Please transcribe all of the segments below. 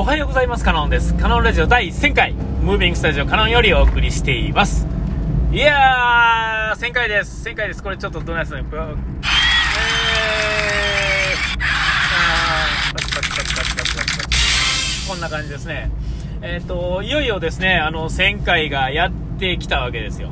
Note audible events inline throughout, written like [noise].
おはようございます。カノンです。カノンラジオ第1000回、ムービングスタジオカノンよりお送りしています。いやー、1000回です。1000回です。これちょっとどないするの？えー、こんな感じですね。えっ、ー、と、いよいよですね、あの、1000回がやってきたわけですよ。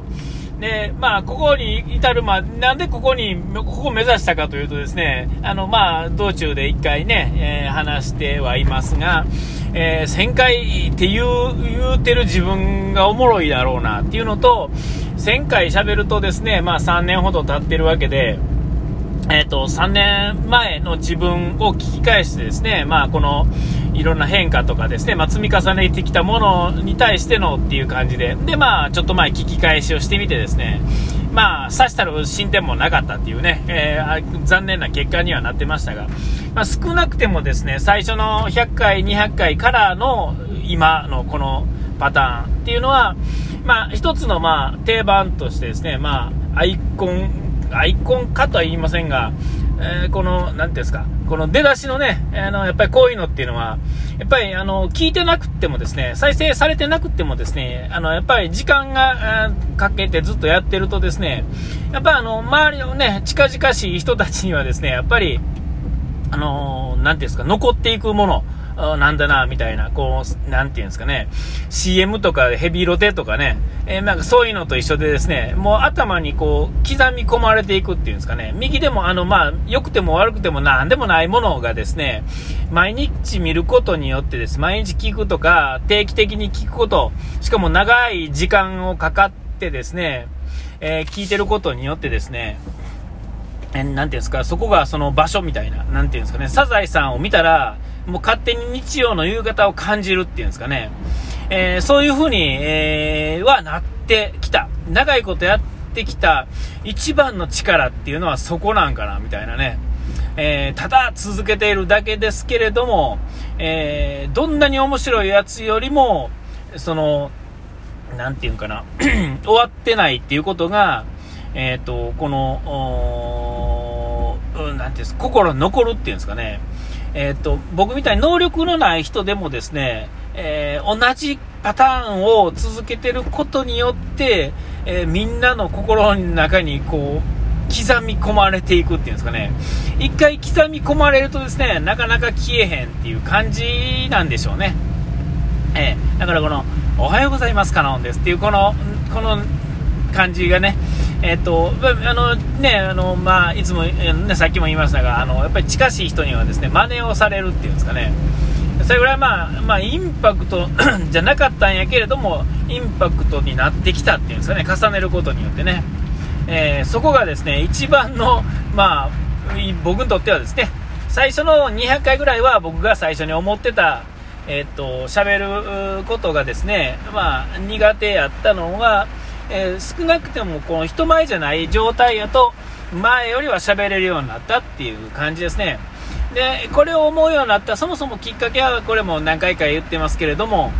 で、まあ、ここに至る、まあ、なんでここに、ここを目指したかというとですね、あの、まあ、道中で一回ね、えー、話してはいますが、えー、1000回って言う、言うてる自分がおもろいだろうなっていうのと、1000回喋るとですね、まあ、3年ほど経ってるわけで、えっ、ー、と、3年前の自分を聞き返してですね、まあ、この、いろんな変化とかですね、まあ、積み重ねてきたものに対してのっていう感じで、で、まあ、ちょっと前聞き返しをしてみてですね、まあ、さしたる進展もなかったっていうね、えー、残念な結果にはなってましたが、まあ、少なくてもですね、最初の100回、200回からの今のこのパターンっていうのは、まあ、一つのまあ定番としてですね、まあ、アイコン、アイコン化とは言いませんが、えー、この、なんていうんですか、この出だしのね、あの、やっぱりこういうのっていうのは、やっぱり、あの、聞いてなくてもですね、再生されてなくてもですね、あの、やっぱり時間がかけてずっとやってるとですね、やっぱあの、周りのね、近々しい人たちにはですね、やっぱり、あの、なんていうんですか、残っていくもの、なんだな、みたいな、こう、なんていうんですかね、CM とかヘビロテとかね、えー、なんかそういうのと一緒でですね、もう頭にこう、刻み込まれていくっていうんですかね、右でもあの、まあ、良くても悪くてもなんでもないものがですね、毎日見ることによってです、毎日聞くとか、定期的に聞くこと、しかも長い時間をかかってですね、えー、聞いてることによってですね、えー、なんていうんですか、そこがその場所みたいな、なんていうんですかね、サザエさんを見たら、もう勝手に日曜の夕方を感じるっていうんですかね。えー、そういう風に、えー、はなってきた。長いことやってきた一番の力っていうのはそこなんかな、みたいなね。えー、ただ続けているだけですけれども、えー、どんなに面白いやつよりも、その、なんていうんかな、[clears throat] 終わってないっていうことが、えっ、ー、と、この、なんていうんです心残るっていうんですかね。えっ、と、僕みたいに能力のない人でもですね、えー、同じパターンを続けてることによって、えー、みんなの心の中にこう、刻み込まれていくっていうんですかね。一回刻み込まれるとですね、なかなか消えへんっていう感じなんでしょうね。えー、だからこの、おはようございます、カノンですっていうこの、この感じがね、えっ、と、あのね、あの、まあ、いつも、ね、さっきも言いましたが、あの、やっぱり近しい人にはですね、真似をされるっていうんですかね。それぐらいまあ、まあ、インパクト [clears throat] じゃなかったんやけれども、インパクトになってきたっていうんですかね、重ねることによってね。えー、そこがですね、一番の、まあ、僕にとってはですね、最初の200回ぐらいは僕が最初に思ってた、えっ、と、喋ることがですね、まあ、苦手やったのが、えー、少なくてもこの人前じゃない状態やと、前よりは喋れるようになったっていう感じですね。で、これを思うようになった、そもそもきっかけは、これも何回か言ってますけれども、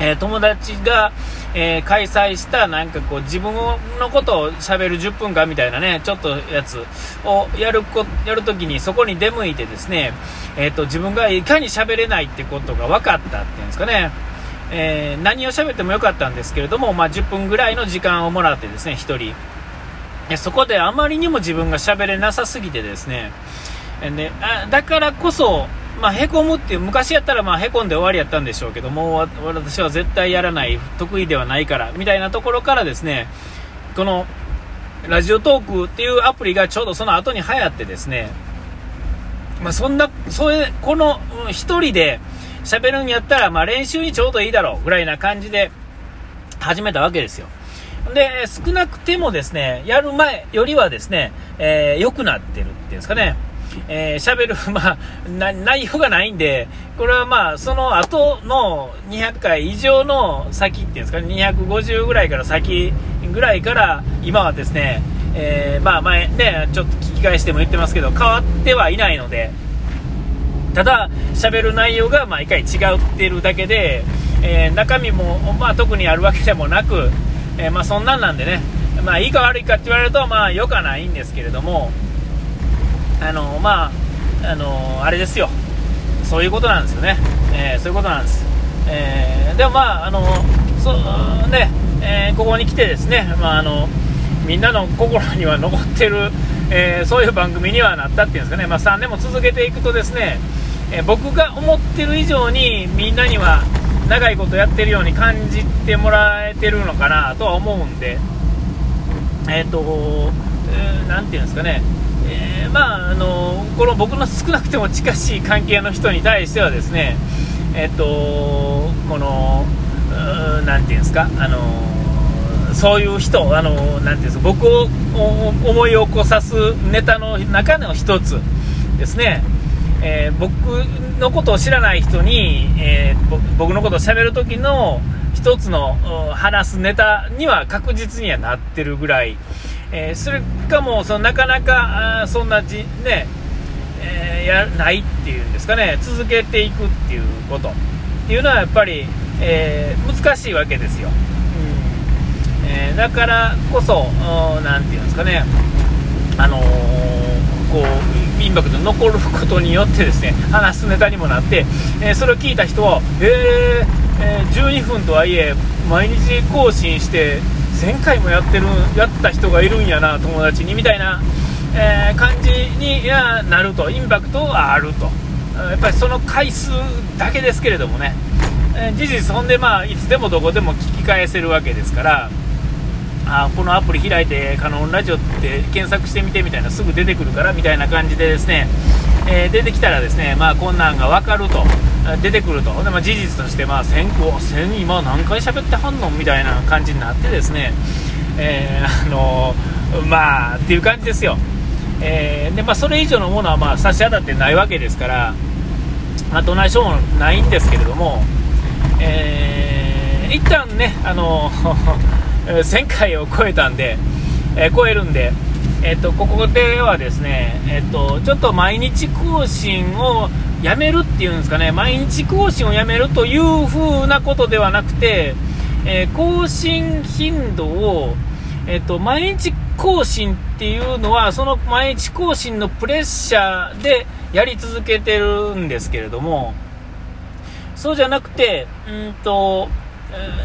えー、友達が、えー、開催したなんかこう自分のことを喋る10分間みたいなね、ちょっとやつをやるこやるときにそこに出向いてですね、えっ、ー、と自分がいかに喋れないってことが分かったっていうんですかね。えー、何を喋ってもよかったんですけれども、まあ、10分ぐらいの時間をもらってですね、1人。そこであまりにも自分が喋れなさすぎてですね、であだからこそ、まあ、へこむっていう、昔やったらまあへこんで終わりやったんでしょうけども、私は絶対やらない、得意ではないから、みたいなところからですね、この、ラジオトークっていうアプリがちょうどその後に流行ってですね、まあ、そんな、それ、この1人で、喋るんやったら、まあ、練習にちょうどいいだろうぐらいな感じで始めたわけですよ。で、少なくてもですね、やる前よりはですね、えー、良くなってるっていうんですかね。えー、喋る、[laughs] まあ、内容がないんで、これはまあ、その後の200回以上の先っていうんですかね、250ぐらいから先ぐらいから、今はですね、えー、まあ前ね、ちょっと聞き返しても言ってますけど、変わってはいないので、ただ喋る内容が毎回違ってるだけで、えー、中身も、まあ、特にあるわけでもなく、えー、まあ、そんなんなんでね、まあ、いいか悪いかって言われると、まあ、良くはないんですけれども、あのまあ、あのあれですよ、そういうことなんですよね、えー、そういうことなんです、えー、でもまああのそうね、えー、ここに来てですね、まあ、あのみんなの心には残ってる、えー、そういう番組にはなったっていうんですかね、まあ、3年も続けていくとですね、え、僕が思ってる以上にみんなには長いことやってるように感じてもらえてるのかなとは思うんで、えっ、ー、と、えー、ていうんですかね、えー、まあ、あのこの僕の少なくても近しい関係の人に対してはですね、えっ、と、この、なんていうんですか、あのそういう人、あのなていうんですか僕を思い起こさすネタの中の一つですね。えー、僕のことを知らない人に、えー、僕のことを喋るときの一つの話すネタには確実にはなってるぐらい、えー、それかもそのなかなかそんなじ、ねえー、やないっていうんですかね。続けていくっていうこと。っていうのはやっぱり、えー、難しいわけですよ、うん。えー、だからこそ何て言うんですかね。あのこうインパクト残ることによってですね話すネタにもなって、えー、それを聞いた人は、えー、えー、12分とはいえ毎日更新して1000回もやってるやった人がいるんやな友達にみたいな、えー、感じになると。インパクトはあると。やっぱりその回数だけですけれどもね、え事実そんでまあいつでもどこでも聞き返せるわけですからあこのアプリ開いて、カノンラジオって検索してみてみたいな、すぐ出てくるからみたいな感じでですね、えー、出てきたらですね、まあ、こんなんが分かると、出てくると、でまあ、事実として、まあ、1000個、1000今何回喋ってはんの？みたいな感じになってですね、えー、あの、まあ、っていう感じですよ。え、でまあ、それ以上のものは、まあ、差し当たってないわけですから、まあ、どないしょうもないんですけれども、えー、一旦ね、あの1000回を超えたんで、えー、超えるんで、えっ、と、ここではですね、えっ、と、ちょっと毎日更新をやめるっていうんですかね、毎日更新をやめるという風なことではなくて、え更新頻度を、えっ、と、毎日更新っていうのは、その毎日更新のプレッシャーでやり続けてるんですけれども、そうじゃなくて、うんと、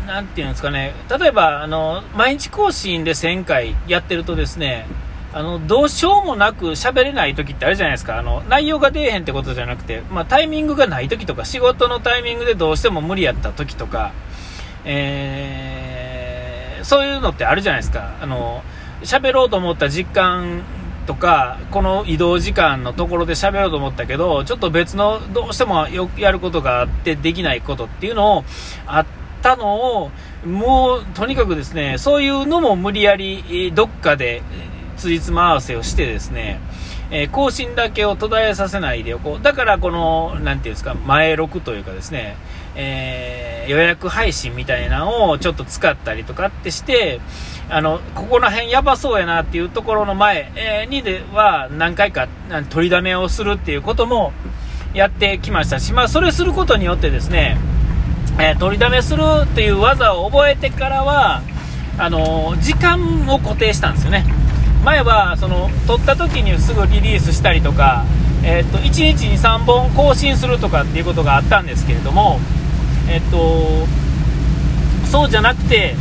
なんていうんですかね、例えば、あの、毎日更新で1000回やってるとですね、あの、どうしようもなく喋れない時ってあるじゃないですか。あの、内容が出えへんってことじゃなくて、まあ、タイミングがない時とか、仕事のタイミングでどうしても無理やった時とか、えー、そういうのってあるじゃないですか。あの、喋ろうと思った実感とか、この移動時間のところで喋ろうと思ったけど、ちょっと別のどうしてもよくやることがあってできないことっていうのをあって、たのを、もうとにかくですね、そういうのも無理やりどっかでつじつま合わせをしてですね、えー、更新だけを途絶えさせないでおこう。だからこの、なんていうんですか、前録というかですね、えー、予約配信みたいなのをちょっと使ったりとかってして、あの、ここら辺やばそうやなっていうところの前、えー、にでは何回か取りだめをするっていうこともやってきましたし、まあそれすることによってですね、えー、取りだめするっていう技を覚えてからはあのー、時間を固定したんですよね。前はその取った時にすぐリリースしたりとか、えーと、1日に3本更新するとかっていうことがあったんですけれども、えーと、そうじゃなくて、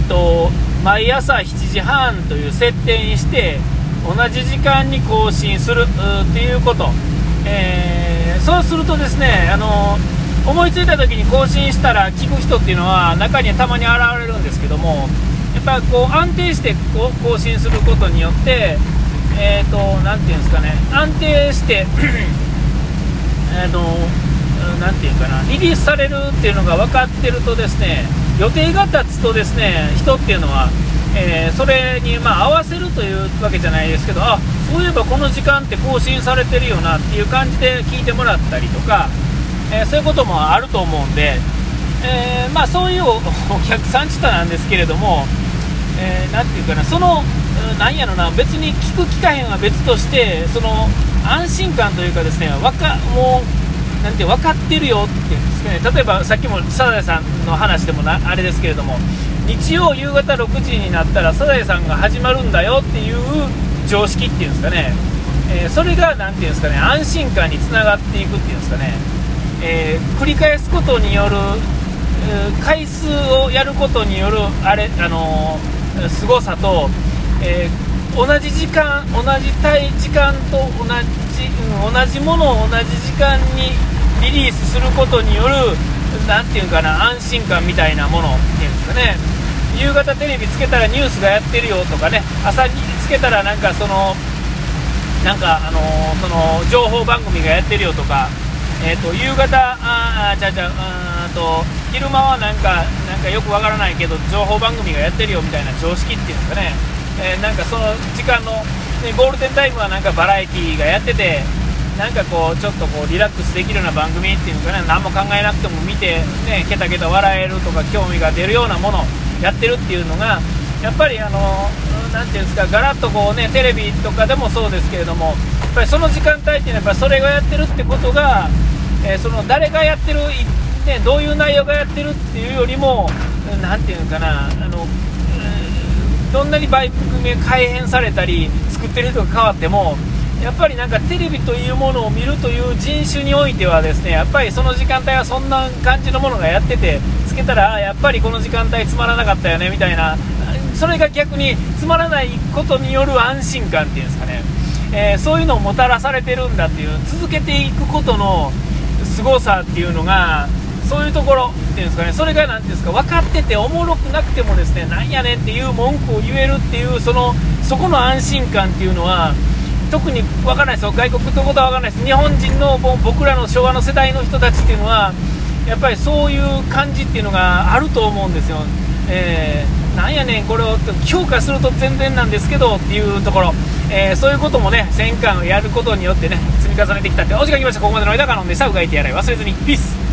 うんと、毎朝7時半という設定にして同じ時間に更新するっていうこと、えー、そうするとですね、あのー思いついた時に更新したら聞く人っていうのは中にはたまに現れるんですけどもやっぱこう安定してこう更新することによってえっ、ー、と何て言うんですかね安定して [clears throat] えっと何て言うかなリリースされるっていうのが分かってるとですね予定が立つとですね人っていうのはえー、それにま合わせるというわけじゃないですけどあそういえばこの時間って更新されてるよなっていう感じで聞いてもらったりとかえー、そういうこともあると思うんで、えー、まあ、そういうお客さんちたなんですけれども、えー、ていうかな、その、なんやろな、別に聞く聞かへんは別として、その安心感というかですね、わかもう、なんて分かってるよっていうんですかね、例えばさっきもサザエさんの話でもなあれですけれども、日曜夕方6時になったらサザエさんが始まるんだよっていう常識っていうんですかね、え、それが何ていうんですかね、安心感につながっていくっていうんですかね。えー、繰り返すことによる、回数をやることによるあれ、あのー、凄さと、えー、同じ時間、同じ対時間と同じ、うん、同じものを同じ時間にリリースすることによる、なていうかな、安心感みたいなものっていうんですかね、夕方テレビつけたらニュースがやってるよとかね、朝につけたらなんかその、なんかあのー、その情報番組がやってるよとか、えーと、夕方、あちゃちゃあと昼間はなんかなんかよくわからないけど情報番組がやってるよみたいな常識っていうんですかね、えー、なんかその時間の、ね、ゴールデンタイムはなんかバラエティーがやっててなんかこうちょっとこうリラックスできるような番組っていうかね。何も考えなくても見て、ね、ケタケタ笑えるとか興味が出るようなものやってるっていうのがやっぱりあのなていうんですかガラッとこうねテレビとかでもそうですけれどもやっぱりその時間帯っていうのはやっぱそれがやってるってことがえー、その誰がやってる、ね、どういう内容がやってるっていうよりも、なていうのかな、あのどんなに番組が改変されたり、作ってる人が変わっても、やっぱりなんかテレビというものを見るという人種においてはですねやっぱりその時間帯はそんな感じのものがやっててつけたらやっぱりこの時間帯つまらなかったよねみたいなそれが逆につまらないことによる安心感っていうんですかね、えー、そういうのをもたらされてるんだっていう続けていくことの凄さっていうのがそういうところっていうんですかね。それが何ていうんですか分かってておもろくなくてもですねなんやねんっていう文句を言えるっていうそのそこの安心感っていうのは特に分からないですよ。外国ってことは分からないです。日本人の僕らの昭和の世代の人たちっていうのはやっぱりそういう感じっていうのがあると思うんですよ、えー、なんやねんこれを評価すると全然なんですけどっていうところ。えー、そういうこともね、戦艦をやることによってね、積み重ねてきたって、お時間来ました。ここまでの間、カノンでした。うがいてやらい忘れずに。ピース